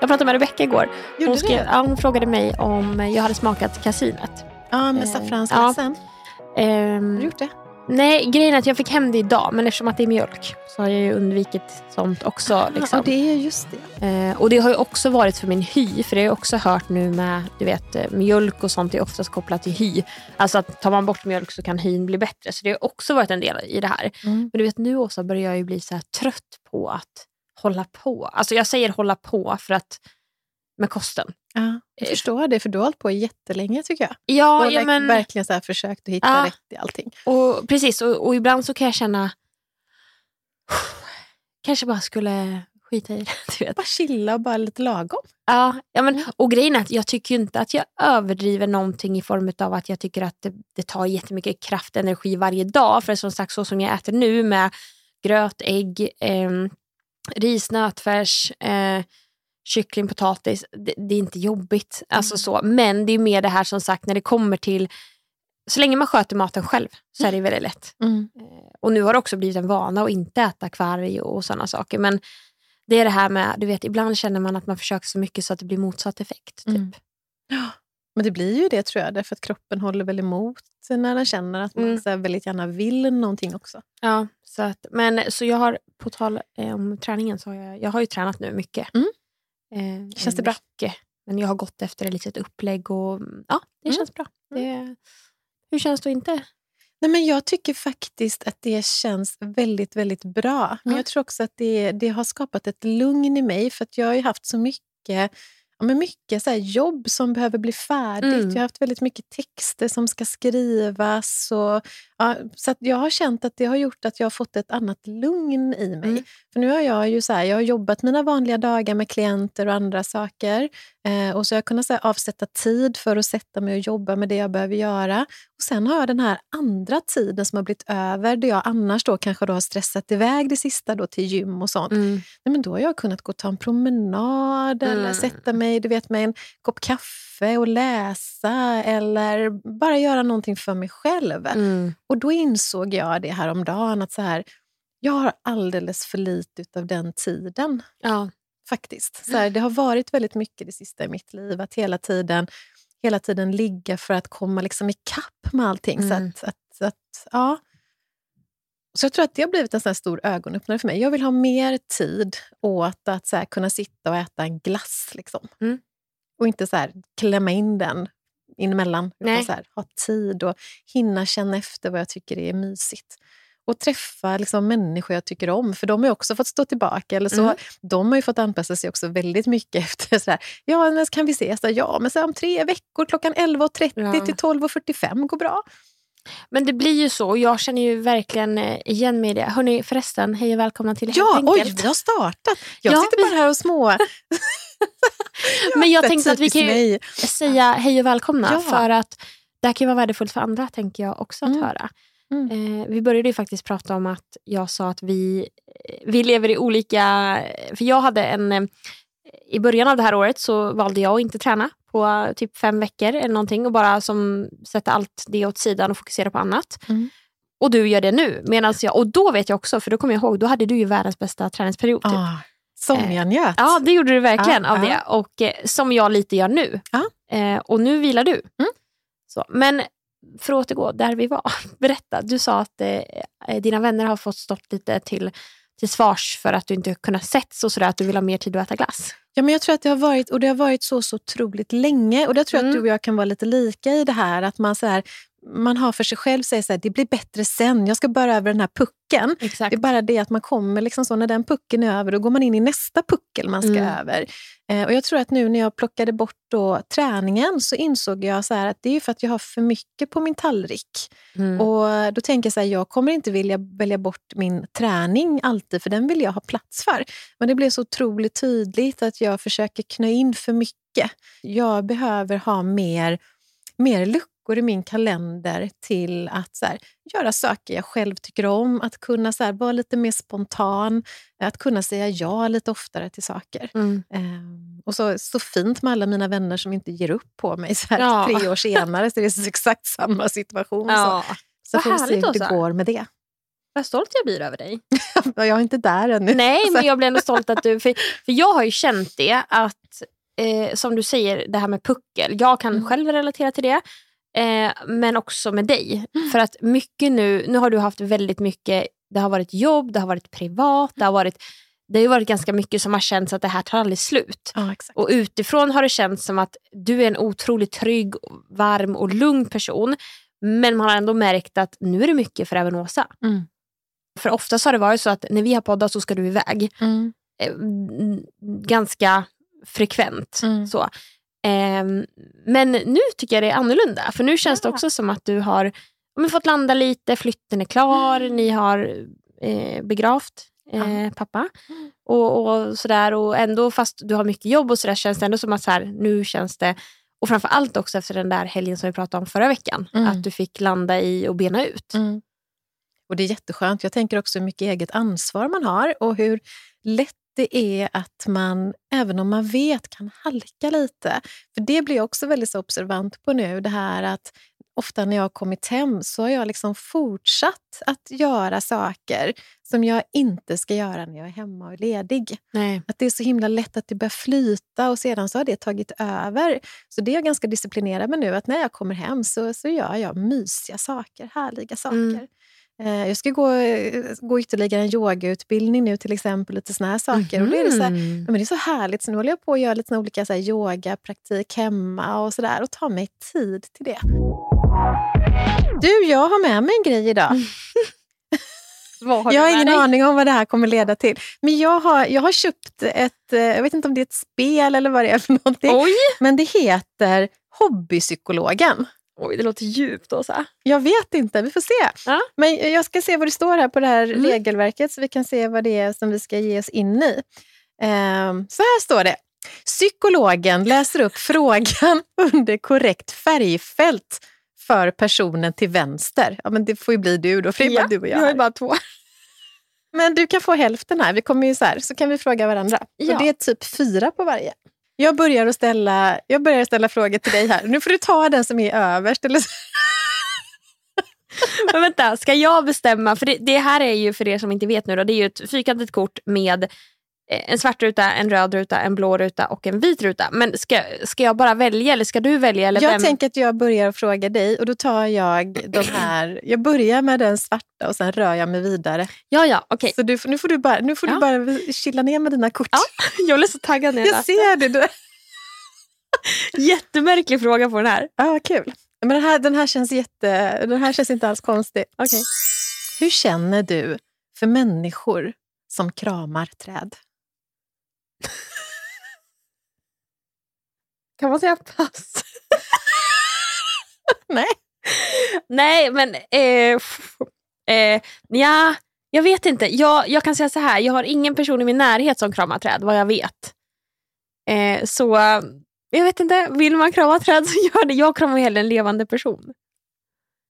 Jag pratade med Rebecka igår. Hon, skrev, ja, hon frågade mig om jag hade smakat kasinet. Ja, med Eh, saffransglassen. Ehm, Har du gjort det? nej, grejen är att jag fick hem det idag, men eftersom att det är mjölk så har jag ju undvikit sånt också. Liksom. Ja, det är just det. Eh, och det har ju också varit för min hy, för det har jag också hört nu med du vet, eh, mjölk och sånt är oftast kopplat till hy. Alltså att tar man bort mjölk så kan hyn bli bättre. Så det har också varit en del i det här. Mm. Men du vet nu Åsa börjar jag ju bli så trött på att hålla på. Alltså jag säger hålla på för att med kosten. Ja, jag Eh, förstår det, för du har hållit på jättelänge tycker jag. Ja, och ja men, verkligen så här försökt att hitta Ja. rätt i allting. och, precis. Och, och ibland så kan jag känna kanske bara skulle skita i det. Du vet. Bara chilla och bara lite lagom. Ja, ja men, och grejen är att jag tycker inte att jag överdriver någonting i form av att jag tycker att det, det tar jättemycket kraft och energi varje dag. För som sagt, så som jag äter nu med gröt, ägg, eh, ris, nötfärs, eh, kyckling, potatis. Det, det är inte jobbigt. Alltså så. Men det är mer det här som sagt när det kommer till så länge man sköter maten själv så är det väldigt lätt. Eh, Och nu har det också blivit en vana att inte äta kvarg och sådana saker. Men det är det här med, du vet ibland känner man att man försöker så mycket så att det blir motsatt effekt. Typ. Mm. Men det blir ju det tror jag, därför att kroppen håller väl emot när den känner att man Mm. så väldigt gärna vill någonting också. Ja, så, att, men, så jag har, på tal eh, om träningen, så har jag, jag har ju tränat nu mycket. Mm. Eh, Känns det bra? vecka. Men jag har gått efter ett litet upplägg och mm, ja, det Mm. känns bra. Det, hur känns det inte? Nej, men jag tycker faktiskt att det känns väldigt, väldigt bra. Men Ja. jag tror också att det, det har skapat ett lugn i mig, för att jag har ju haft så mycket Ja, men mycket så jobb som behöver bli färdigt. Mm. Jag har haft väldigt mycket texter som ska skrivas. Och, ja, så jag har känt att det har gjort att jag har fått ett annat lugn i mig. Mm. För nu har jag ju så här, jag har jobbat mina vanliga dagar med klienter och andra saker. Eh, och så har jag kunnat så här, avsätta tid för att sätta mig och jobba med det jag behöver göra. Och Sen har jag den här andra tiden som har blivit över, där jag annars då kanske då har stressat iväg det sista då till gym och sånt. Mm. Nej, men då har jag kunnat gå och ta en promenad eller Mm. sätta mig du vet, med en kopp kaffe och läsa eller bara göra någonting för mig själv. Mm. Och då insåg jag det här om dagen att så här, jag har alldeles för lite av den tiden. Ja. faktiskt. Så här, det har varit väldigt mycket det sista i mitt liv, att hela tiden, hela tiden ligga för att komma liksom ikapp med allting. Mm. Så, att, att, att, ja. Så jag tror att det har blivit en sån stor ögonöppnare för mig. Jag vill ha mer tid åt att så här, kunna sitta och äta en glass. Liksom. Mm. Och inte så här, klämma in den inemellan. Utan så här, ha tid och hinna känna efter vad jag tycker är mysigt. Och träffa liksom, människor jag tycker om, för de har också fått stå tillbaka. Eller så, Mm. De har ju fått anpassa sig också väldigt mycket efter så här, ja, men kan vi ses? Ja, men så här, om tre veckor klockan 11.30 Ja. till 12.45 går bra. Men det blir ju så och jag känner ju verkligen eh, igen mig i det. Hörni, förresten, hej och välkomna till Ja, Helt oj, enkelt. vi har startat. Jag Ja, sitter vi- bara här och små... Men jag tänkte att vi kan ju säga hej och välkomna. Ja. För att det här kan vara värdefullt för andra, tänker jag också att Mm. höra. Mm. Eh, vi började ju faktiskt prata om att jag sa att vi, eh, vi lever i olika... För jag hade en... eh, I början av det här året så valde jag att inte träna på eh, typ fem veckor eller någonting och bara som sätta allt det åt sidan och fokusera på annat. Mm. Och du gör det nu. Medans jag, och då vet jag också, för då kommer jag ihåg, då hade du ju världens bästa träningsperiod. Typ. Ah, som jag njöt. Ja, det gjorde du verkligen Ja, av ja. det. Och eh, som jag lite gör nu. Eh, och nu vilar du. Mm. Så, men för att återgå där vi var. Berätta, du sa att eh, dina vänner har fått stått lite till, till svars för att du inte kunnat setts och sådär, att du vill ha mer tid att äta glass. Ja, men jag tror att det har varit, och det har varit så, så otroligt länge. Och det tror jag att Mm. du och jag kan vara lite lika i det här. Att man, så här, man har för sig själv säger så här, det blir bättre sen. Jag ska bara över den här pucken. Exakt. Det är bara det att man kommer liksom så, när den pucken är över, då går man in i nästa puckel man ska Mm. över. Eh, och jag tror att nu när jag plockade bort då träningen så insåg jag så att det är för att jag har för mycket på min tallrik. Mm. Och då tänker jag så här, jag kommer inte vilja välja bort min träning alltid, för den vill jag ha plats för. Men det blev så otroligt tydligt att jag försöker knö in för mycket. Jag behöver ha mer, mer luckor i min kalender till att så här, göra saker jag själv tycker om, att kunna så här, vara lite mer spontan, att kunna säga ja lite oftare till saker. Mm. Ehm, och så, så fint med alla mina vänner som inte ger upp på mig så här, Ja. tre år senare. Så det är så exakt samma situation. Så. Ja. Så Vad får vi se hur det går med det. Vad stolt jag blir över dig. jag är inte där ännu. Nej, men jag blir ändå stolt att du... För, för jag har ju känt det att, eh, som du säger, det här med puckel. Jag kan Mm. själv relatera till det. Eh, men också med dig. För att mycket nu, nu har du haft väldigt mycket, det har varit jobb, det har varit privat, det har varit, det har varit ganska mycket som har känts att det här tar aldrig slut. Ja. Och utifrån har det känts som att du är en otroligt trygg, varm och lugn person. Men man har ändå märkt att nu är det mycket för även Åsa. Mm. För oftast har det varit så att när vi har poddat så ska du iväg. Mm. Eh, mm, ganska frekvent. Mm. Så. Ehm, men nu tycker jag det är annorlunda. För nu känns det Ja. också som att du har ja, men fått landa lite, flytten är klar, Mm. ni har eh, begravt eh, pappa. Mm. Och, och sådär. Och ändå, fast du har mycket jobb och sådär, känns det ändå som att så här, nu känns det och framför allt också efter den där helgen som vi pratade om förra veckan. Mm. Att du fick landa i och bena ut. Mm. Och Det är jätteskönt. Jag tänker också hur mycket eget ansvar man har och hur lätt det är att man, även om man vet, kan halka lite. För Det blir jag också väldigt så observant på nu. Det här att ofta när jag har kommit hem så har jag liksom fortsatt att göra saker som jag inte ska göra när jag är hemma och är ledig. Nej. Att det är så himla lätt att det börjar flyta och sedan så har det tagit över. Så det är jag ganska disciplinerad med nu, att när jag kommer hem så, så gör jag mysiga saker, härliga saker. Mm. Eh, Jag ska gå, eh, gå ytterligare en yogautbildning nu till exempel, lite såna här saker. Och då är det, så här, Mhm. men det är så härligt, så nu håller jag på att göra lite olika så här, yogapraktik hemma och sådär och ta mig tid till det. Du, jag har med mig en grej idag. Har Jag har ingen dig? aning om vad det här kommer leda till. Men jag har, jag har köpt ett, eh, jag vet inte om det är ett spel eller vad det är för någonting. Oj! Men det heter Hobbypsykologen. Oj, det låter djupt Åsa. Jag vet inte, vi får se. Ja. Men jag ska se vad det står här på det här Mm. regelverket så vi kan se vad det är som vi ska ge oss in i. Ehm, så här står det. Psykologen läser upp frågan under korrekt färgfält för personen till vänster. Ja, men det får ju bli du då, för det är bara du och jag. Ju här. bara två. Men du kan få hälften här. Vi kommer ju så här, så kan vi fråga varandra. Ja. Och det är typ fyra på varje. Jag börjar, att ställa, jag börjar att ställa frågor till dig här. Nu får du ta den som är överst. Eller. Men vänta, ska jag bestämma? För det, det här är ju för er som inte vet nu då, det är ju ett fyrkantigt kort med en svart ruta, en röd ruta, en blå ruta och en vit ruta. Men ska, ska jag bara välja eller ska du välja? Eller Jag vem? tänker att jag börjar fråga dig och då tar jag de här. Jag börjar med den svarta och sen rör jag mig vidare. Ja, ja, okej. Så du, nu får du bara, nu får du Ja. bara chilla ner med dina kort. Ja, Jag blev så taggad när jag Jag ser det. Du. Jättemärklig fråga på den här. Ja, kul. Men den här, den, här känns jätte, den här känns inte alls konstig. Okej. Hur känner du för människor som kramar träd? Kan man säga pass? Nej. Nej, men... Eh, eh, ja, jag vet inte. Jag, jag kan säga så här, jag har ingen person i min närhet som kramar träd, vad jag vet. Eh, så jag vet inte, vill man krama träd så gör det. Jag kramar hellre en levande person.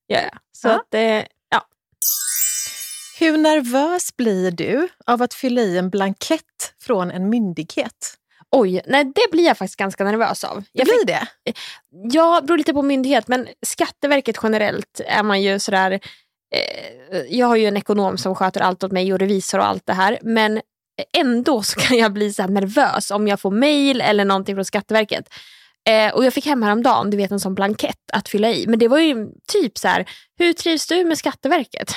Ja. Så Ja. att, eh, ja. Hur nervös blir du av att fylla i en blankett från en myndighet? Oj, nej det blir jag faktiskt ganska nervös av. Det Jag blir det? Ja, beror lite på myndighet, men Skatteverket generellt är man ju sådär... Eh, jag har ju en ekonom som sköter allt åt mig och revisor och allt det här. Men ändå så kan jag bli så nervös om jag får mail eller någonting från Skatteverket. Eh, och Jag fick hem häromdagen, du vet en sån blankett att fylla i. Men det var ju typ så här, hur trivs du med Skatteverket?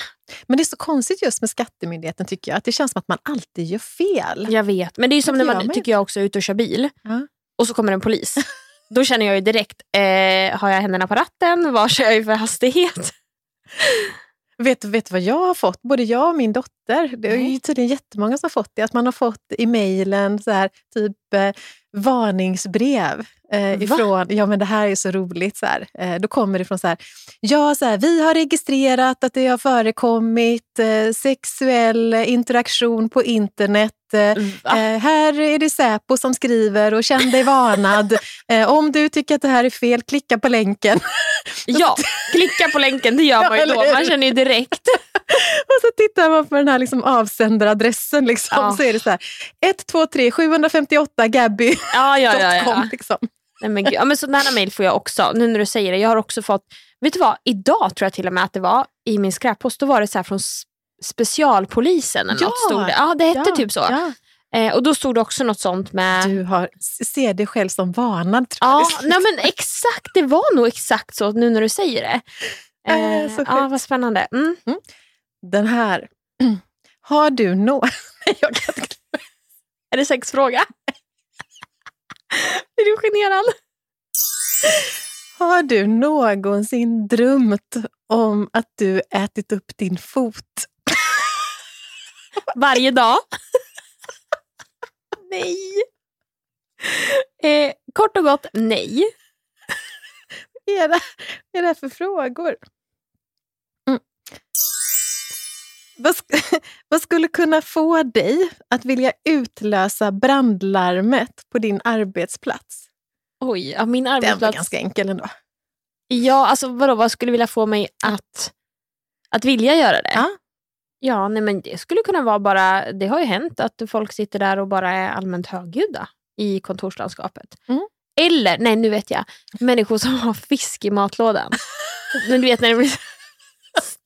Men det är så konstigt just med Skattemyndigheten tycker jag. Att det känns som att man alltid gör fel. Jag vet, men det är som när man, tycker jag också, är ute och kör bil. Ja. Och så kommer en polis. Då känner jag ju direkt, eh, har jag händerna på ratten? Vad kör jag för hastighet? Vet, vet du vad jag har fått? Både jag och min dotter. Det är ju tydligen jättemånga som har fått det. Att man har fått i mejlen typ eh, varningsbrev. Eh, ifrån, ja men det här är så roligt. Så här. Eh, då kommer det från så här, ja så här, vi har registrerat att det har förekommit eh, sexuell interaktion på internet. Eh? Eh, här är det Säpo som skriver och känn dig varnad. Eh, om du tycker att det här är fel, klicka på länken. Ja, klicka på länken, det gör man ju då. Man känner ju direkt. Och så tittar man på den här liksom avsändaradressen. Liksom, Ja. Så är det så här, 123 758 Gabby. Ja, ja, ja. ja. liksom. Nej, men, ja, men sådana mejl får jag också. Nu när du säger det. Jag har också fått, vet du vad, idag tror jag till och med att det var i min skräppost, då var det så här från specialpolisen eller Ja, något stod det. Ja, det hette ja, typ så. Ja. Eh, och då stod det också något sånt med... Du har, ser dig själv som varnad. Tror Ja, jag. nej men exakt. Det var nog exakt så nu när du säger det. Eh, så ja, vad spännande. Mm. Den här. Har du nå... jag kan inte... Är det sexfråga? är du generad? Har du någonsin drömt om att du ätit upp din fot? Varje dag? nej. Eh, kort och gott, nej. Vad är det, vad är det här för frågor? Mm. Vad, vad skulle kunna få dig att vilja utlösa brandlarmet på din arbetsplats? Oj, ja, min Den var arbetsplats... ganska enkel ändå. Ja, alltså vadå, vad skulle vilja få mig att, att vilja göra det? Ja. Ja, nej, men det skulle kunna vara bara, det har ju hänt att folk sitter där och bara är allmänt högljudda i kontorslandskapet. Mm. Eller, nej nu vet jag, människor som har fisk i matlådan. men du vet när det blir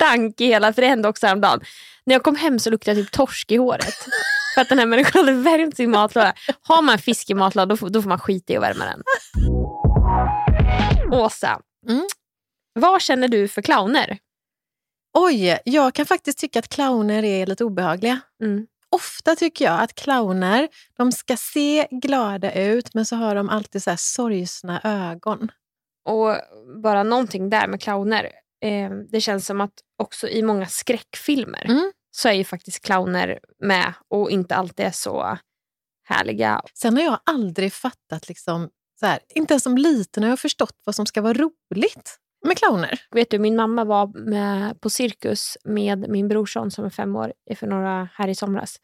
stank i hela, för det hände också häromdagen. När jag kom hem så luktade jag typ torsk i håret. För att den här människan hade värmt sin matlåda. Har man fisk i matlådan då får, då får man skita i att värma den. Åsa, Mm. vad känner du för clowner? Oj, jag kan faktiskt tycka att clowner är lite obehagliga. Mm. Ofta tycker jag att clowner de ska se glada ut men så har de alltid så här sorgsna ögon. Och bara någonting där med clowner. Eh, det känns som att också i många skräckfilmer Mm. så är ju faktiskt clowner med och inte alltid är så härliga. Sen har jag aldrig fattat, liksom, så här, inte ens som liten har jag förstått vad som ska vara roligt med clowner. Vet du, min mamma var med på cirkus med min brorson som är fem år för några här i somras.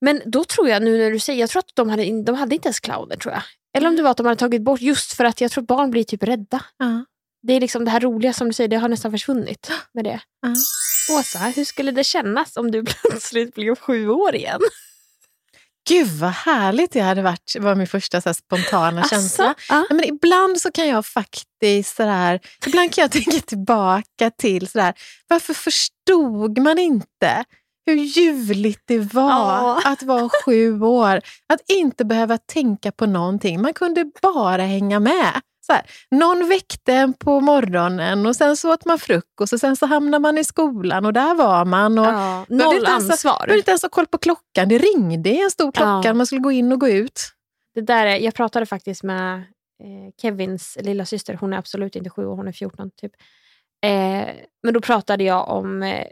Men då tror jag, nu när du säger, jag tror att de hade, de hade inte ens clowner tror jag. Eller om det var att de hade tagit bort, just för att jag tror barn blir typ rädda. Ja. Det är liksom det här roliga som du säger, det har nästan försvunnit med det. Ja. Åsa, hur skulle det kännas om du plötsligt blev sju år igen? Gud vad härligt det hade varit, var min första så spontana känsla. Asså? Ja. Ja, men ibland så kan jag faktiskt sådär, ibland kan jag tänka tillbaka till sådär, varför förstod man inte hur ljuvligt det var Ja. att vara sju år? Att inte behöva tänka på någonting, man kunde bara hänga med. Så här, någon väckte en på morgonen och sen så åt man frukost och sen så hamnade man i skolan och där var man. Och Ja, noll inte ens- ansvar. behövde inte ens ha koll på klockan, det ringde i en stor klocka Ja. man skulle gå in och gå ut. Det där är, jag pratade faktiskt med eh, Kevins lilla syster. Hon är absolut inte sju år, hon är 14 typ. Eh, men då pratade jag om eh,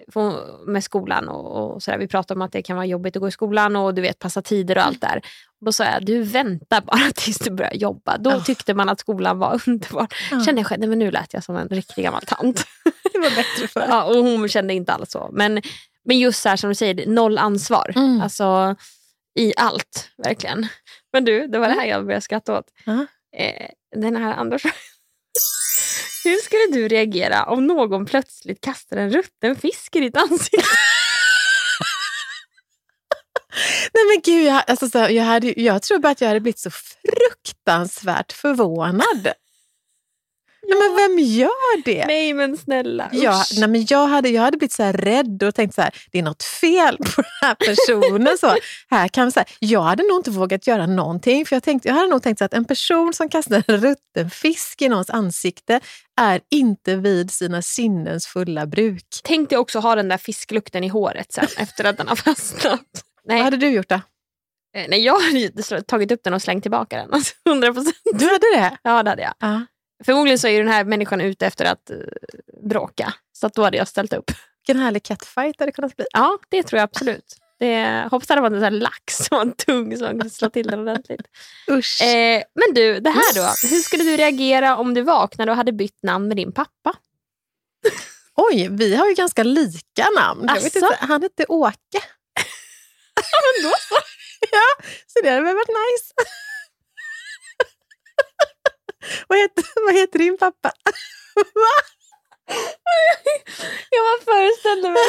med skolan och, och sådär. Vi pratade om att det kan vara jobbigt att gå i skolan och du vet passa tider och allt där. Då sa jag, du väntar bara tills du börjar jobba. Då Ja. tyckte man att skolan var underbar. Ja. Kände jag själv, nej, men nu lät jag som en riktig gammal tant. Det var bättre förr. ja, och hon kände inte alls så. Men, men just så här som du säger, noll ansvar. Mm. Alltså i allt, verkligen. Men du, det var det här jag började skratta åt. Ja. Eh, den här andra. Hur skulle du reagera om någon plötsligt kastar en rutten fisk i ditt ansikte? Nej men gud, jag, alltså, så, jag, hade, jag tror bara att jag hade blivit så fruktansvärt förvånad. Nej, men vem gör det? Nej men snälla, jag, usch. nej, men jag, hade, jag hade blivit så här rädd och tänkt så här, det är något fel på den här personen. så, här kan så här, jag hade nog inte vågat göra någonting. För jag, tänkte, jag hade nog tänkt så att en person som kastar en rutten fisk i någons ansikte är inte vid sina sinnens fulla bruk. Tänk dig också ha den där fisklukten i håret sen efter att den har fastnat. Vad Nej, hade du gjort då? eh, nej jag hade tagit upp den och slängt tillbaka den. Alltså, 100 procent. Du hade det? Ja det hade jag. Ja. Förmodligen så är den här människan ute efter att uh, bråka. Så att då hade jag ställt upp. Vilken härlig catfight det hade kunnat bli. Ja, det tror jag absolut. Det, hoppas det hade varit en sån lax som var tung så man kunde slå till den ordentligt. Usch. Eh, men du, det här då. Hur skulle du reagera om du vaknade och hade bytt namn med din pappa? Oj, vi har ju ganska lika namn. Asså? inte, han hette Åke. Men då så. Ja, så det hade väl varit nice. vad, heter, vad heter din pappa? Jag bara föreställde mig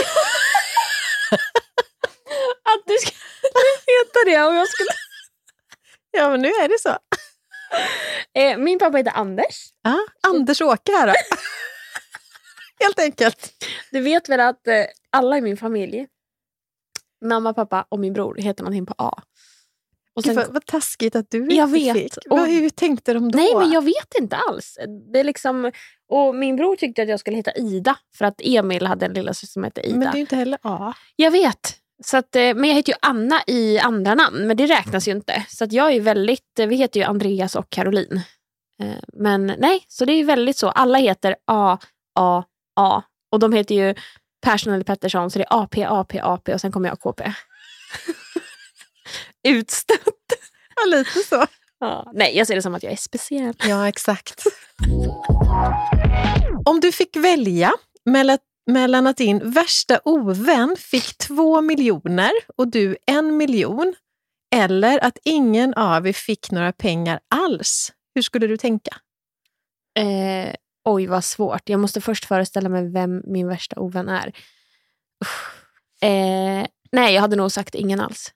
att du skulle heta det och jag skulle... Ja, men nu är det så. Eh, min pappa heter Anders. Ja, Anders Åke här då. Helt enkelt. Du vet väl att eh, alla i min familj, mamma, pappa och min bror heter någonting på A. Och sen, Gud, vad, vad taskigt att du inte jag vet. fick. Och, hur tänkte de då? Nej, men jag vet inte alls. Det är liksom, och Min bror tyckte att jag skulle heta Ida för att Emil hade en lilla syster som hette Ida. Men det är ju inte heller A. Jag vet. Så att, eh, men jag heter ju Anna i andra namn, men det räknas ju inte. Så att jag är väldigt, eh, vi heter ju Andreas och Caroline. Eh, men nej, så det är väldigt så. Alla heter A, A, A. Och de heter ju Persson eller Pettersson, så det är AP, AP, AP och sen kommer jag KP. Utstött. Ja, lite så. Ja, nej, jag ser det som att jag är speciell. Ja, exakt. Om du fick välja mellan mellan att din värsta ovän fick två miljoner och du en miljon eller att ingen av er fick några pengar alls. Hur skulle du tänka? Eh, oj, vad svårt. Jag måste först föreställa mig vem min värsta ovän är. Eh, nej, jag hade nog sagt ingen alls.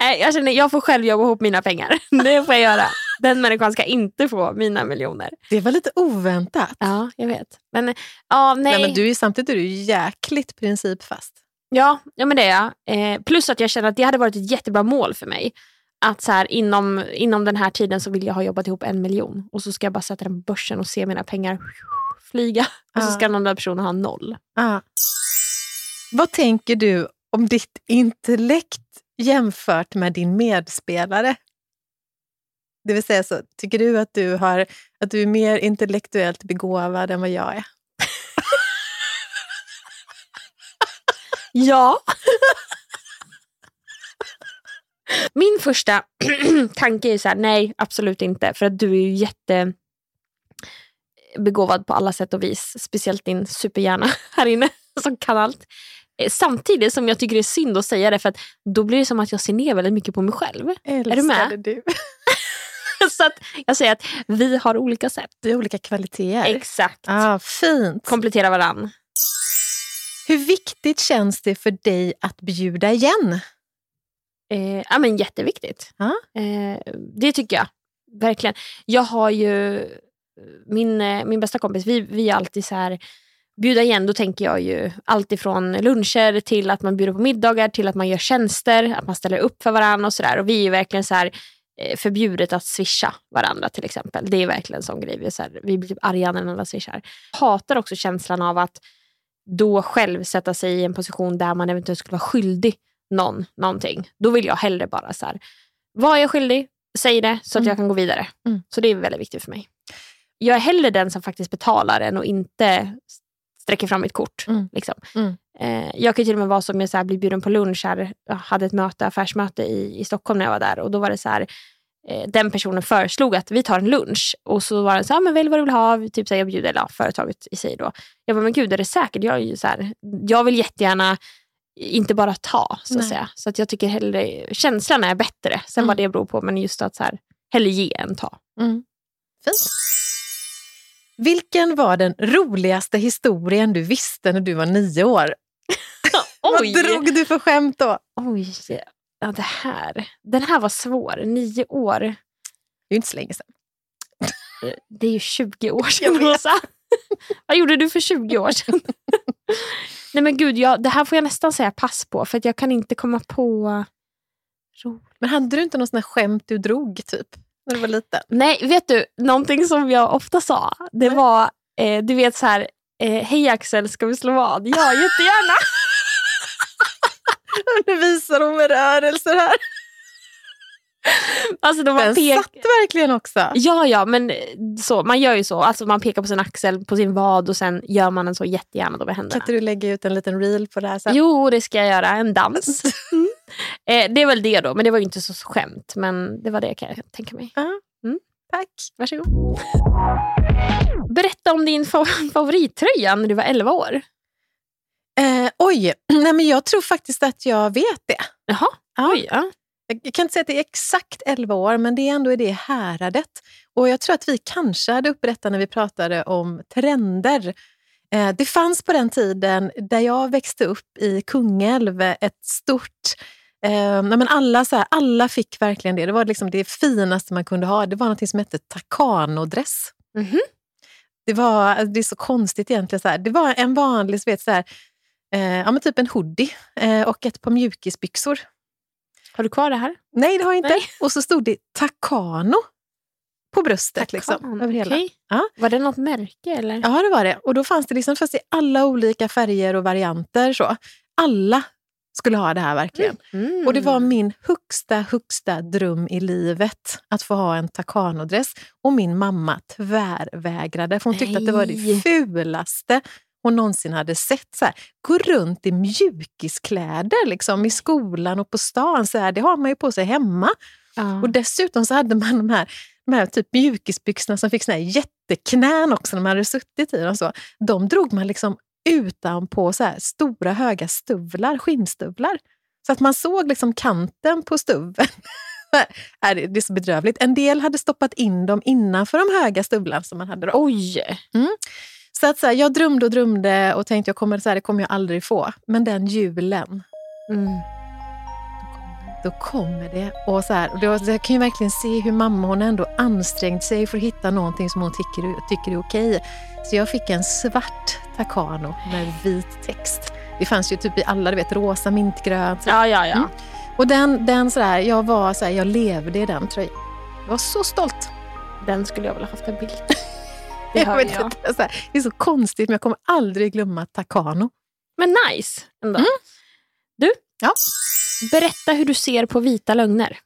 eh, jag känner jag får själv jobba ihop mina pengar. Det får jag göra. Den människan ska inte få mina miljoner. Det var lite oväntat. Ja, jag vet. Men, ja, nej. nej men du är, samtidigt är du jäkligt principfast. Ja, ja men det är jag. Eh, plus att jag känner att det hade varit ett jättebra mål för mig. Att så här, inom, inom den här tiden så vill jag ha jobbat ihop en miljon. Och så ska jag bara sätta den på börsen och se mina pengar flyga. Och så ska någon där personen ha noll. Vad tänker du om ditt intellekt jämfört med din medspelare? Det vill säga, så, tycker du att du, har, att du är mer intellektuellt begåvad än vad jag är? ja. Min första tanke är så här, nej absolut inte. För att du är ju jätte begåvad på alla sätt och vis. Speciellt din superhjärna här inne som kan allt. Eh, samtidigt som jag tycker det är synd att säga det för att då blir det som att jag ser ner väldigt mycket på mig själv. Älskade är du med? Du. så att jag säger att vi har olika sätt. Vi har olika kvaliteter. Exakt. Ah, fint. Komplettera varann. Hur viktigt känns det för dig att bjuda igen? Eh, ja, men jätteviktigt. Ah. Eh, det tycker jag. Verkligen. Jag har ju min, eh, min bästa kompis, vi, vi är alltid så här bjuda igen, då tänker jag ju allt ifrån luncher till att man bjuder på middagar till att man gör tjänster, att man ställer upp för varandra och sådär. Och vi är verkligen så här, Eh, förbjudet att swisha varandra till exempel. Det är verkligen en sån grej. Vi, är så här, vi blir typ arga när någon swishar. Hatar också känslan av att då själv sätta sig i en position där man eventuellt skulle vara skyldig någon någonting. Då vill jag hellre bara så här, vad är jag skyldig? Säg det så att mm. jag kan gå vidare. Mm. Så det är väldigt viktigt för mig. Jag är hellre den som faktiskt betalar än att inte sträcker fram mitt kort. Mm. Liksom. Mm. Eh, jag kan till och med vara som jag så här, blir bjuden på lunch. Här, jag hade ett möte, affärsmöte i, i Stockholm när jag var där. Och då var det så här, eh, den personen föreslog att vi tar en lunch. Och så var den så här, men välj vad du vill ha. Typ så här, jag bjuder, eller ja, företaget i sig då. Jag bara, men gud är det säkert? Jag, är ju så här, jag vill jättegärna inte bara ta. Så att säga. Så att jag tycker hellre, känslan är bättre. Sen mm. vad det beror på, men just att så här, hellre ge än ta. Mm. Fint. Vilken var den roligaste historien du visste när du var nio år? Vad drog du för skämt då? Oj, ja, det här. Den här var svår. Nio år. Det är ju inte så länge sedan. Det är ju 20 år sedan, Rosa. Vad gjorde du för 20 år sedan? Nej men gud, jag, det här får jag nästan säga pass på för jag kan inte komma på... Men hade du inte någon sån skämt du drog typ? när du var liten? Nej, vet du, någonting som jag ofta sa, det Nej. var, eh, du vet så här, eh, hej Axel, ska vi slå vad? Ja, jättegärna. nu visar hon med rörelser här. Alltså de Den pek... satt verkligen också. Ja, ja, men så, man gör ju så. Alltså man pekar på sin axel, på sin vad och sen gör man den så jättegärna då med händerna. Kan inte du lägga ut en liten reel på det här sen? Jo, det ska jag göra. En dans. Mm. Eh, det är väl det då, men det var inte så skämt. Men det var det kan jag tänka mig. Mm. Tack. Varsågod. Berätta om din favorittröja när du var 11 år. Eh, oj, Nej, men jag tror faktiskt att jag vet det. Jaha, ja. oj. Ja. Jag kan inte säga att det är exakt 11 år, men det är ändå i det häradet. Och jag tror att vi kanske hade uppe detta när vi pratade om trender. Eh, det fanns på den tiden, där jag växte upp i Kungälv, ett stort Eh, men alla, så här, alla fick verkligen det. Det var liksom det finaste man kunde ha. Det var något som hette Takano-dress. Mm -hmm. Det, var, det är så konstigt egentligen. Så här. Det var en vanlig, vet, så här, eh, ja, typ en hoodie eh, och ett par mjukisbyxor. Har du kvar det här? Nej, det har jag inte. Nej. Och så stod det Takano på bröstet. Liksom, Takan, över hela. okej. Ja. Var det något märke eller? Ja, det var det. Och då fanns det liksom, fast i alla olika färger och varianter. Så. Alla skulle ha det här verkligen. Mm. Och det var min högsta, högsta dröm i livet att få ha en Takano-dress. Och min mamma tvärvägrade, för hon tyckte att det var det Nej. fulaste hon någonsin hade sett. Så här, gå runt i mjukiskläder liksom, i skolan och på stan. Så här, det har man ju på sig hemma. Ja. Och dessutom så hade man de här, de här typ mjukisbyxorna som fick såna här jätteknän också när man hade suttit i dem. Så. De drog man liksom utanpå så här stora höga stövlar, skinnstövlar. Så att man såg liksom kanten på stuven. Det är så bedrövligt. En del hade stoppat in dem innanför de höga stövlarna som man hade. Då. Oj! Så att så här, jag drömde och drömde och tänkte jag kommer, så här, det kommer jag aldrig få. Men den julen, Mm. då kommer det. Och så här, och då, jag kan ju verkligen se hur mamma hon ändå ansträngt sig för att hitta någonting som hon tycker, tycker är okej. Så jag fick en svart Takano med vit text. Det fanns ju typ i alla, du vet, rosa, mintgrönt. Ja, ja, ja. Mm. Och den, den så där, jag var så här, jag levde i den tröjan. Jag var så stolt. Den skulle jag vilja haft en bild. Det Jag hör vet jag. inte, här, det är så konstigt, men jag kommer aldrig glömma Takano. Men nice ändå. Mm. Du, Ja. berätta hur du ser på vita lögner.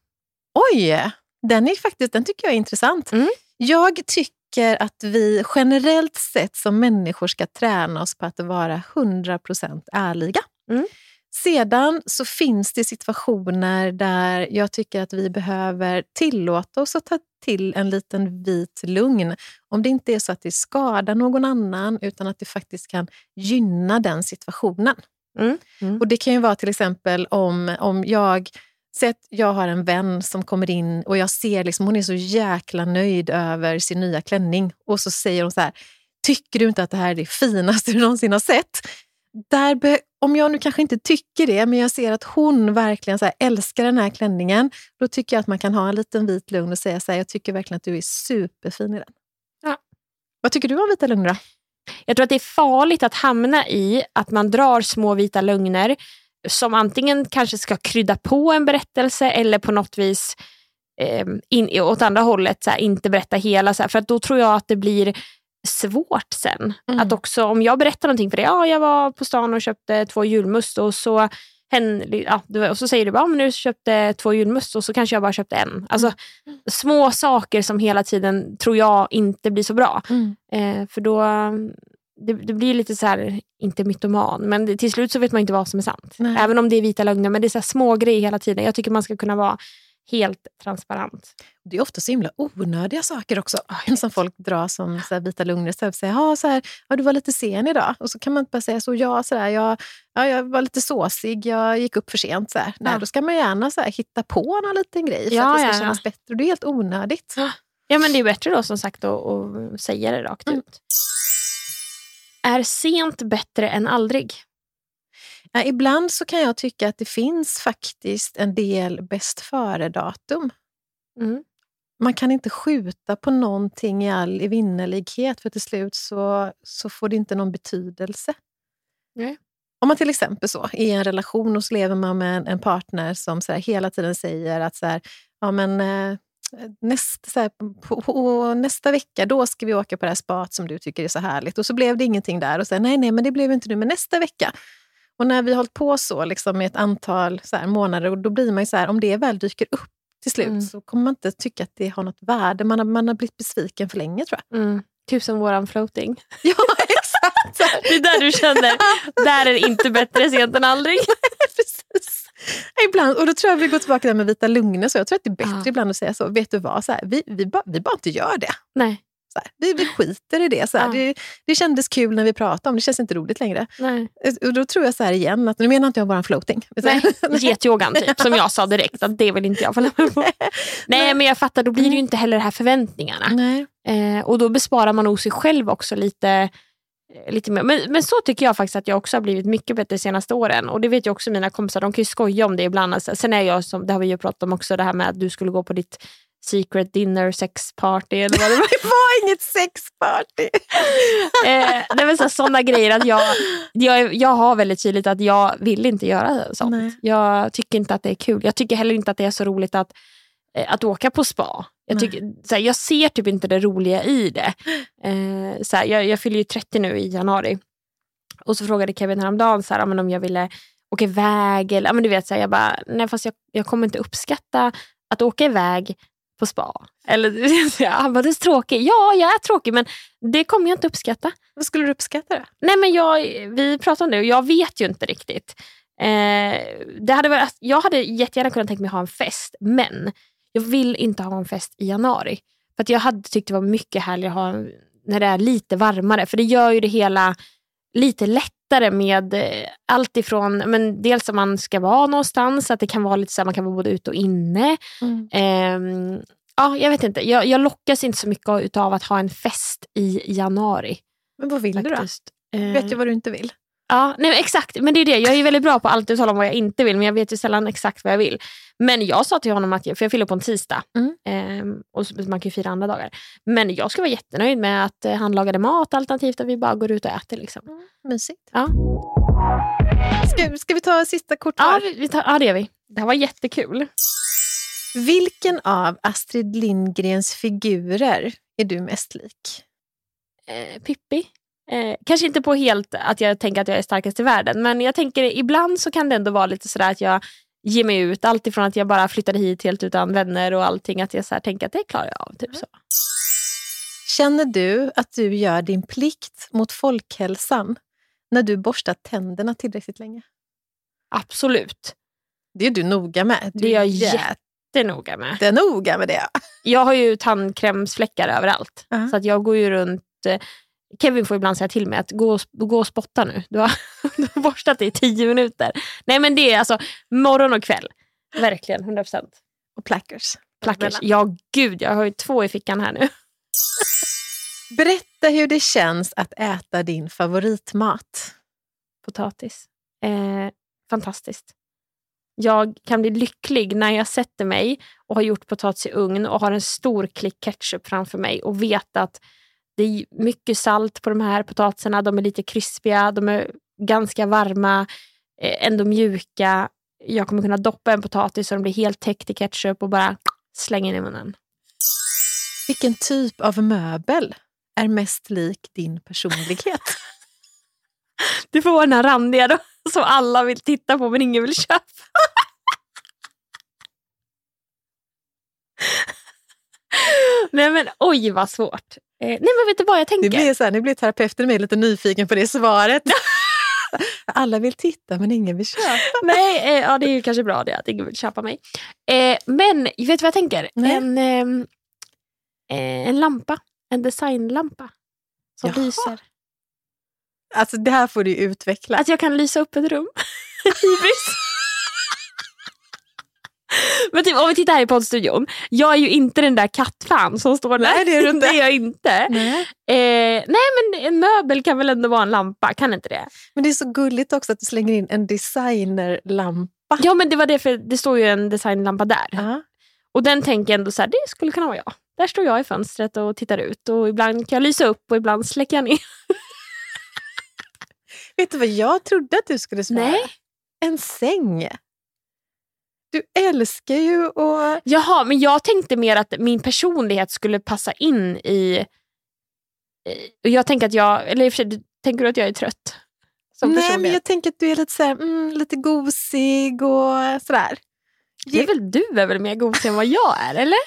Oj, den, är faktiskt, den tycker jag är intressant. Mm. Jag tycker att vi generellt sett som människor ska träna oss på att vara 100% ärliga. Mm. Sedan så finns det situationer där jag tycker att vi behöver tillåta oss att ta till en liten vit lugn. Om det inte är så att det skadar någon annan utan att det faktiskt kan gynna den situationen. Mm. Mm. Och Det kan ju vara till exempel om, om jag Säg att jag har en vän som kommer in och jag ser liksom, hon är så jäkla nöjd över sin nya klänning. Och så säger hon så här, tycker du inte att det här är det finaste du någonsin har sett? Där om jag nu kanske inte tycker det, men jag ser att hon verkligen så älskar den här klänningen, då tycker jag att man kan ha en liten vit lugn och säga så här, jag tycker verkligen att du är superfin i den. Ja. Vad tycker du om vita lögner? Jag tror att det är farligt att hamna i att man drar små vita lögner som antingen kanske ska krydda på en berättelse eller på något vis eh, in, åt andra hållet så här, inte berätta hela. Så här, för att då tror jag att det blir svårt sen. Mm. Att också om jag berättar någonting för dig, ja jag var på stan och köpte två julmust och så hen, ja, och så säger du bara, ja, men nu köpte två julmust och så kanske jag bara köpte en. Alltså, Små saker som hela tiden tror jag inte blir så bra. Eh, för då, det, det blir lite så här, inte mytoman, men det, till slut så vet man inte vad som är sant. Nej. Även om det är vita lögner, men det är så små grejer hela tiden. Jag tycker man ska kunna vara helt transparent. Det är ofta så himla onödiga saker också som folk drar som så här vita lögner. Så här, säger, ja, så här, ja, du var lite sen idag. Och så kan man inte bara säga så. Ja, så där, jag, ja, jag var lite såsig, jag gick upp för sent. Så här. Nej, Ja. Då ska man gärna så här, hitta på någon liten grej för Ja, att det ska ja, kännas bättre. Och det är helt onödigt. Ja, men det är bättre då som sagt att, att säga det rakt Mm. ut. Är sent bättre än aldrig? Ja, ibland så kan jag tycka att det finns faktiskt en del bäst före-datum. Mm. Man kan inte skjuta på någonting i all evinnerlighet för till slut så, så får det inte någon betydelse. Nej. Om man till exempel så, i en relation och så lever man med en, en partner som så här, hela tiden säger att så här, ja, men, eh, nästa, så här, på, på, nästa vecka då ska vi åka på det här spat som du tycker är så härligt. Och så blev det ingenting där. Och så nej, nej, men det blev inte nu, men nästa vecka. Och när vi har hållit på så liksom, med ett antal så här, månader, och då blir man ju så här, om det väl dyker upp till slut Mm. så kommer man inte tycka att det har något värde. Man har, man har blivit besviken för länge tror jag. Mm. Typ som våran floating. Ja, exakt! Det är där du känner, där är det inte bättre sent än aldrig. Precis. Ibland, och då tror jag vi går tillbaka här med vita lugner. Så jag tror att det är bättre Ja. ibland att säga så. Vet du vad, så här, vi, vi, bara, vi bara inte gör det. Nej. Här, vi, vi skiter i det. Så här, Ja. det. Det kändes kul när vi pratade om det, känns inte roligt längre. Nej. Och då tror jag så här igen, att nu menar inte jag bara floating. Nej, getyogan typ, som jag sa direkt att det vill inte jag följa med på. Nej men jag fattar, då blir det ju inte heller de här förväntningarna. Nej. Eh, och då besparar man nog sig själv också lite, eh, lite mer. Men, men så tycker jag faktiskt att jag också har blivit mycket bättre de senaste åren. Och det vet ju också mina kompisar, de kan ju skoja om det ibland. Alltså, sen är jag som, det har vi ju pratat om också, det här med att du skulle gå på ditt secret dinner sex party eller vad det var. Det var inget sexparty. eh, det var sådana grejer att jag, jag, jag har väldigt tydligt att jag vill inte göra sånt. Nej. Jag tycker inte att det är kul. Jag tycker heller inte att det är så roligt att, eh, att åka på spa. Jag, tycker, så här, jag ser typ inte det roliga i det. Eh, så här, jag, jag fyller ju 30 nu i januari. Och så frågade Kevin häromdagen så här, ja, men om jag ville åka iväg. Eller, men du vet, så här, jag bara, nej fast jag, jag kommer inte uppskatta att åka iväg på spa. Eller, här, han bara, det är så tråkigt. Ja, jag är tråkig men det kommer jag inte uppskatta. Vad skulle du uppskatta då? Nej men jag, vi pratade om det och jag vet ju inte riktigt. Eh, det hade varit, jag hade jättegärna kunnat tänka mig ha en fest men jag vill inte ha en fest i januari. För att jag hade tyckt det var mycket härligare att ha när det är lite varmare för det gör ju det hela lite lättare med eh, allt ifrån, men dels att man ska vara någonstans, att det kan vara lite så här, man kan vara både ute och inne. Ehm, ja, jag vet inte, jag, jag lockas inte så mycket av att ha en fest i januari. Men vad vill du då? Faktiskt. Eh, Vet du vad du inte vill? Ja, nej, men exakt. Men det är det. Jag är väldigt bra på att alltid tala om vad jag inte vill, men jag vet ju sällan exakt vad jag vill. Men jag sa till honom, att jag, för jag fyller på en tisdag, Mm. ehm, och så, man kan ju fira andra dagar. Men jag ska vara jättenöjd med att eh, han lagade mat, alternativt att vi bara går ut och äter. Liksom. Mysigt. Ja. Ska, ska vi ta sista kort Ja, vi tar, ja, det gör vi. Det här var jättekul. Vilken av Astrid Lindgrens figurer är du mest lik? Eh, Pippi. Eh, kanske inte på helt att jag tänker att jag är starkast i världen, men jag tänker ibland så kan det ändå vara lite sådär att jag ger mig ut. Allt ifrån att jag bara flyttade hit helt utan vänner och allting. Att jag så tänker att det klarar jag av. Typ så. Känner du att du gör din plikt mot folkhälsan när du borstar tänderna tillräckligt länge? Absolut. Det är du noga med. Du Det är jag jätte- Jättenoga med. jättenoga med det. Jag har ju tandkrämsfläckar överallt. Ja. Så att jag går ju runt... Kevin får ibland säga till mig att gå och, gå och spotta nu. Du har, du har borstat i tio minuter. Nej men det är alltså morgon och kväll. Verkligen, 100 procent. Och plackers. Plackers. Ja gud, jag har ju två i fickan här nu. Berätta hur det känns att äta din favoritmat. Potatis. Eh, fantastiskt. Jag kan bli lycklig när jag sätter mig och har gjort potatis i ugn och har en stor klick ketchup framför mig och vet att det är mycket salt på de här potatisarna. De är lite krispiga, de är ganska varma, eh, ändå mjuka. Jag kommer kunna doppa en potatis så den blir helt täckt i ketchup och bara slänga in i munnen. Vilken typ av möbel är mest lik din personlighet? Du får vara den här randiga då, som alla vill titta på men ingen vill köpa. Nej men oj vad svårt. Eh, nej men vet du vad jag tänker? Det blir så här, nu blir terapeuten med lite nyfiken på det svaret. Alla vill titta men ingen vill köpa. Nej, eh, ja, det är kanske bra det att ingen vill köpa mig. Eh, men vet du vad jag tänker? Nej. En, ehm, eh, en lampa. En designlampa. Som Jaha. lyser. Alltså det här får du utveckla. Att jag kan lysa upp ett rum. Hybris. Men typ, om vi tittar här i poddstudion. Jag är ju inte den där kattfan som står där. Nej, det är du inte. det är jag inte. Nej. Eh, nej men en möbel kan väl ändå vara en lampa, kan inte det? Men det är så gulligt också att du slänger in en designerlampa. Ja men det var det för det står ju en designlampa där. Ja. Och den tänker jag ändå så här, det skulle kunna vara jag. Där står jag i fönstret och tittar ut och ibland kan jag lysa upp och ibland släcker jag ner. Vet du vad jag trodde att du skulle svara? Nej. En säng. Du älskar ju att... Jaha, men jag tänkte mer att min personlighet skulle passa in i... i- Jag tänker att jag, eller i och för sig, tänker du att jag är trött? Nej, men jag tänker att du är lite, så här, mm, lite gosig och sådär. Det är väl du är väl mer gosig än vad jag är, eller?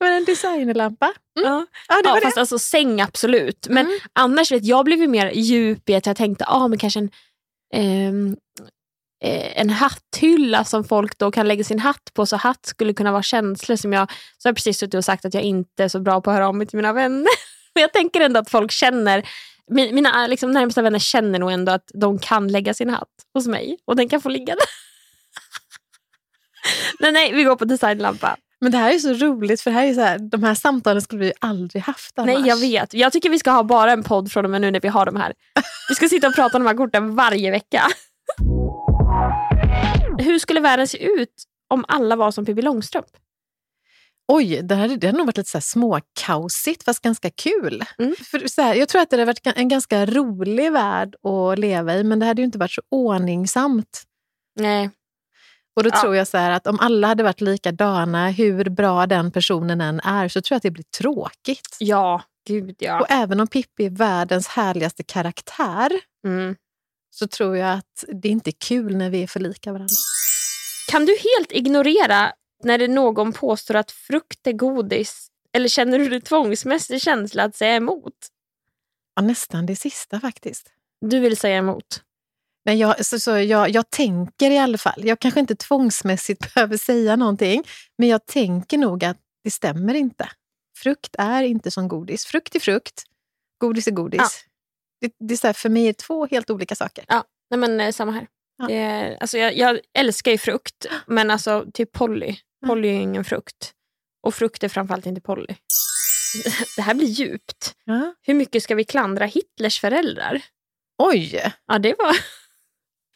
Men en designerlampa. Ja. Ja, det Ja, var fast det. alltså säng absolut. Men Mm. annars vet jag blev ju mer djup i att jag tänkte ah, men kanske en, Ehm, eh, en hatthylla som folk då kan lägga sin hatt på. Så hatt skulle kunna vara känslor som jag... Så har jag precis suttit och sagt att jag inte är så bra på att höra av mig till mina vänner. Men jag tänker ändå att folk känner, mina liksom, närmsta vänner känner nog ändå att de kan lägga sin hatt hos mig och den kan få ligga där. nej, nej, vi går på designlampa. Men det här är så roligt för här är så här, de här samtalen skulle vi aldrig haft annars. Nej, jag vet. Jag tycker vi ska ha bara en podd från och med nu när vi har de här. Vi ska sitta och prata om de här korten varje vecka. Hur skulle världen se ut om alla var som Pippi Långstrump? Oj, det, hade, det hade nog varit lite så här småkaosigt fast ganska kul. Mm. För så här, jag tror att det hade varit en ganska rolig värld att leva i men det hade ju inte varit så ordningsamt. Nej. Och då Ja. tror jag så att om alla hade varit likadana, hur bra den personen än är, så tror jag att det blir tråkigt. Ja, gud ja. Och även om Pippi är världens härligaste karaktär Mm. så tror jag att det inte är kul när vi är för lika varandra. Kan du helt ignorera när det någon påstår att frukt är godis? Eller känner du dig tvångsmässig känsla att säga emot? Ja, nästan det sista faktiskt. Du vill säga emot? Men jag, så, så jag, jag tänker i alla fall, jag kanske inte tvångsmässigt behöver säga någonting, men jag tänker nog att det stämmer inte. Frukt är inte som godis. Frukt är frukt, godis är godis. Ja. Det, det är så här, för mig är två helt olika saker. Nej men eh, samma här. Ja. Det är, alltså, jag, jag älskar ju frukt, men alltså typ Polly. Polly är ingen frukt. Och frukt är framförallt inte Polly. Det här blir djupt. Ja. Hur mycket ska vi klandra Hitlers föräldrar? Oj! Ja, det var...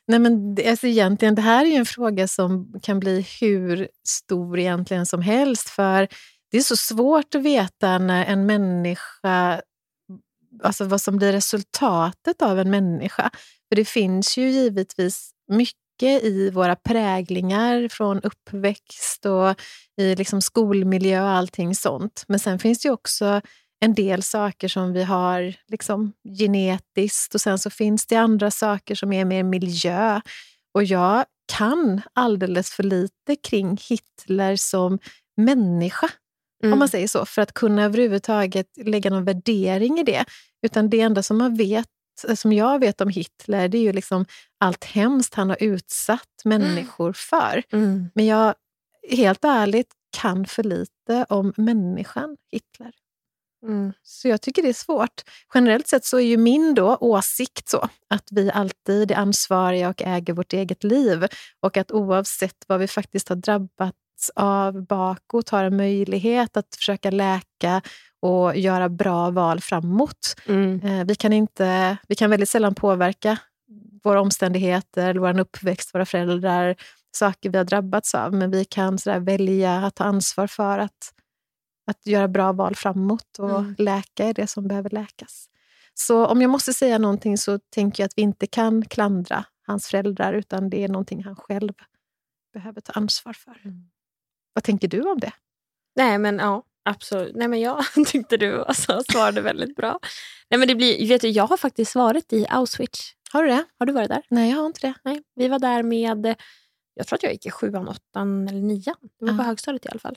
Nej, men det, alltså egentligen, det här är ju en fråga som kan bli hur stor egentligen som helst. För det är så svårt att veta när en människa, alltså vad som blir resultatet av en människa. För det finns ju givetvis mycket i våra präglingar från uppväxt och i liksom skolmiljö och allting sånt. Men sen finns det ju också en del saker som vi har liksom genetiskt och sen så finns det andra saker som är mer miljö. Och jag kan alldeles för lite kring Hitler som människa, Mm. om man säger så, för att kunna överhuvudtaget lägga någon värdering i det. Utan det enda som, man vet, som jag vet om Hitler, det är ju liksom allt hemskt han har utsatt människor för. Mm. Men jag, helt ärligt, kan för lite om människan Hitler. Mm. Så jag tycker det är svårt. Generellt sett så är ju min då åsikt så att vi alltid är ansvariga och äger vårt eget liv. Och att oavsett vad vi faktiskt har drabbats av bakåt har en möjlighet att försöka läka och göra bra val framåt. Mm. Eh, Vi kan, inte, vi kan väldigt sällan påverka våra omständigheter, vår uppväxt, våra föräldrar, saker vi har drabbats av. Men vi kan sådär välja att ta ansvar för att, att göra bra val framåt och Mm. läka är det som behöver läkas. Så om jag måste säga någonting så tänker jag att vi inte kan klandra hans föräldrar utan det är någonting han själv behöver ta ansvar för. Mm. Vad tänker du om det? Nej men ja, absolut. Nej men jag tyckte du alltså, svarade väldigt bra. Nej men det blir, vet du, jag har faktiskt varit i Auschwitz. Har du det? Har du varit där? Nej, jag har inte det. Nej. Vi var där med, jag tror att jag gick i sjuan, åttan eller nian. Det var på högstadiet i alla fall.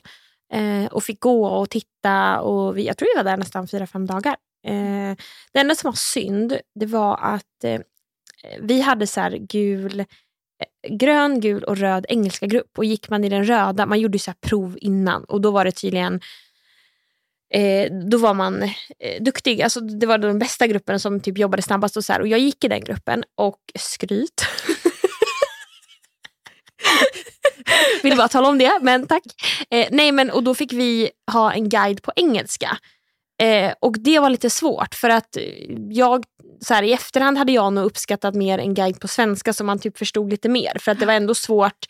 Eh, och fick gå och titta. Och vi, jag tror vi var där nästan fyra, fem dagar. Eh, det enda som var synd, det var att eh, vi hade så här gul, eh, grön, gul och röd engelska grupp. Och gick man i den röda, man gjorde så här prov innan. Och då var det tydligen Eh, då var man eh, duktig. Alltså, det var den bästa gruppen som typ jobbade snabbast. Och, så här. och Jag gick i den gruppen och skryt. Vill bara tala om det, men tack. Eh, nej, men, och Då fick vi ha en guide på engelska. Eh, och Det var lite svårt för att jag så här, i efterhand hade jag nog uppskattat mer en guide på svenska så man typ förstod lite mer. För att det var ändå svårt.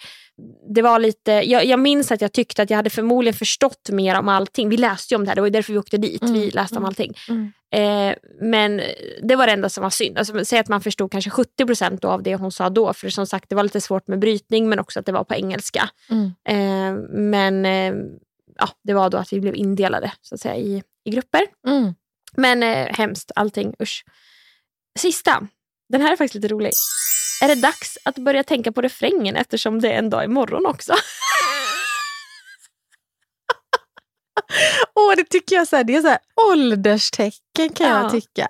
Det var lite, jag, jag minns att jag tyckte att jag hade förmodligen förstått mer om allting. Vi läste ju om det här, det var därför vi åkte dit. Mm, Vi läste om mm, allting. mm. Eh, men det var det enda som var synd. Alltså, säg att man förstod kanske 70% av det hon sa då. För som sagt, det var lite svårt med brytning men också att det var på engelska. Mm. Eh, men eh, ja, det var då att vi blev indelade så att säga, i, i grupper. Mm. Men eh, hemskt, allting. Usch. Sista. Den här är faktiskt lite rolig. Är det dags att börja tänka på refrängen eftersom det är en dag imorgon också? Åh, det tycker jag så här, det är så här ålderstecken kan Ja. jag tycka.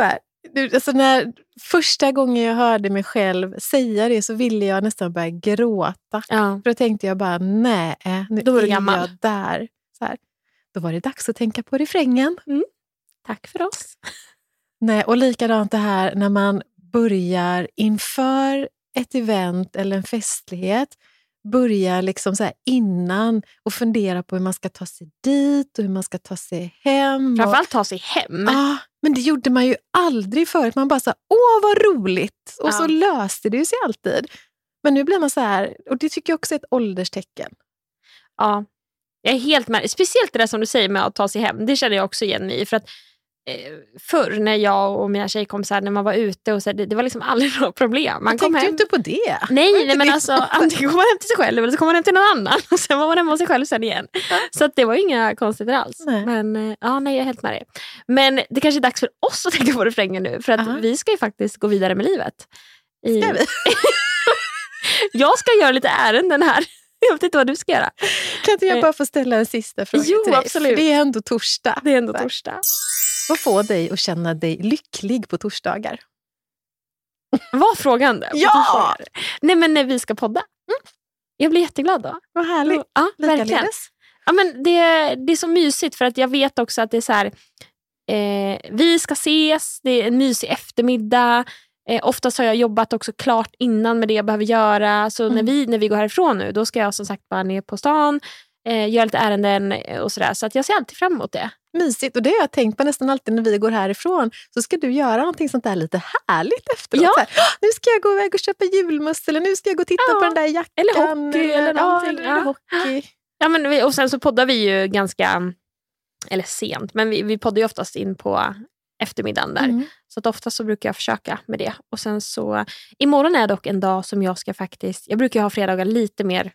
Så här, du, alltså när, första gången jag hörde mig själv säga det så ville jag nästan börja gråta. Ja. För då tänkte jag bara, nej, nu Då är gammal. jag där. Så här. Då var det dags att tänka på refrängen. Tack för oss. Nej, och likadant det här när man börjar inför ett event eller en festlighet, börjar liksom så innan och fundera på hur man ska ta sig dit och hur man ska ta sig hem. och- Framförallt ta sig hem. Ah, men det gjorde man ju aldrig förut. Man bara sa åh vad roligt! Och så Ja. löste det sig alltid. Men nu blir man så här, och det tycker jag också är ett ålderstecken. Ja, jag är helt med. Speciellt det där som du säger med att ta sig hem. Det känner jag också igen mig i. För att förr när jag och mina tjejkompisar när man var ute, och så, det, det var liksom aldrig några problem. Man jag kom tänkte hem. inte på det. Nej, nej men det- alltså antingen kom man hem till sig själv eller så kom man hem till någon annan. Och sen var man hemma hos sig själv sen igen. Så att det var inga konstigheter alls. Nej. Men eh, ja, nej, jag är helt med dig. Men det kanske är dags för oss att tänka på refrängen nu. För att Aha. vi ska ju faktiskt gå vidare med livet. I, Ska vi? jag ska göra lite ärenden här. Jag vet inte vad du ska göra. Kan inte jag Eh, bara få ställa en sista fråga jo, till dig? absolut. För det är ändå torsdag. Det är ändå torsdag. Vad får dig att känna dig lycklig på torsdagar? Var frågan det? Ja! Nej men när vi ska podda. Jag blir jätteglad då. Vad härligt. Ja, verkligen. Likaledes. Ja, men det, det är så mysigt för att jag vet också att det är så här, eh, vi ska ses, det är en mysig eftermiddag. Eh, oftast har jag jobbat också klart innan med det jag behöver göra. Så när, Mm. vi, när vi går härifrån nu, då ska jag som sagt bara ner på stan, eh, göra lite ärenden eh, och sådär. Så att jag ser alltid fram emot det. Mysigt. Och det har jag tänkt på nästan alltid när vi går härifrån. Så ska du göra någonting sånt där lite härligt efteråt. Ja. Här, "Åh, nu ska jag gå iväg och köpa julmust eller nu ska jag gå och titta Ja. på den där jackan. Eller hockey eller någonting. Ja, eller hockey. Ja, men vi, och sen så poddar vi ju ganska, eller sent, men vi, vi poddar ju oftast in på eftermiddagen där. Mm. Så att ofta så brukar jag försöka med det. Och sen så, imorgon är dock en dag som jag ska faktiskt, jag brukar ha fredagar lite mer,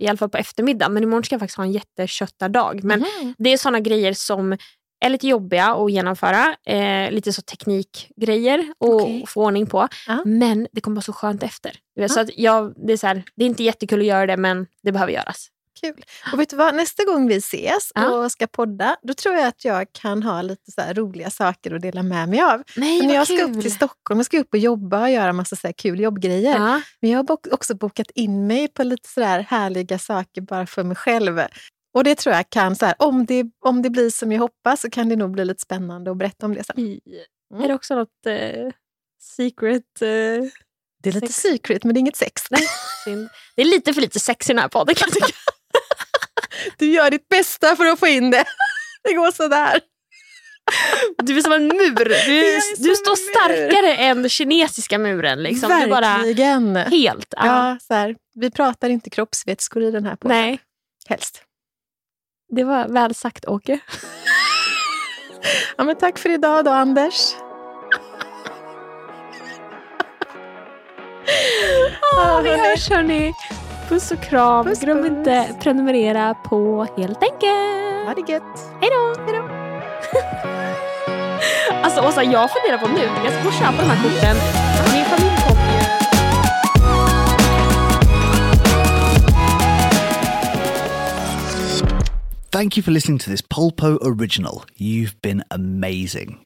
i alla fall på eftermiddagen, men imorgon ska jag faktiskt ha en jätteköttardag. Men Mhm. det är såna grejer som är lite jobbiga att genomföra. Eh, lite så teknikgrejer och Okej. få ordning på. Ja. Men det kommer vara så skönt efter. Ja. Så att jag, det, är så här, det är inte jättekul att göra det, men det behöver göras. Kul. Och vet du vad, nästa gång vi ses Ja. och ska podda, då tror jag att jag kan ha lite så här roliga saker att dela med mig av. Nej, när jag ska kul. upp till Stockholm, jag ska upp och jobba och göra massa så här kul jobbgrejer. Ja. Men jag har också bokat in mig på lite så där härliga saker bara för mig själv. Och det tror jag kan, så här, om, det, om det blir som jag hoppas så kan det nog bli lite spännande att berätta om det sen. Mm. Är det också något eh, secret? Eh, Det är lite Sex. secret men det är inget sex. synd? Det är lite för lite sex i den här podden kan jag tycka. Du gör ditt bästa för att få in det. Det går sådär. Du är som en mur. Du, du står en mur. starkare än kinesiska muren. Liksom. Du är bara Verkligen. helt... Ja. Ja, så här, vi pratar inte kroppsvätskor i den här podden. Nej, Helst. det var väl sagt Åke. Ja, men tack för idag då, Anders. Ja, vi hörs hörni. Puss och kram. Puss, Glöm puss. inte prenumerera på Helt enkelt. Ha det gött. Hej då! Hej då! alltså Åsa, jag funderar på nu, jag ska gå och köpa de här korten. Min familj kommer. Thank you for listening to this Polpo original. You've been amazing.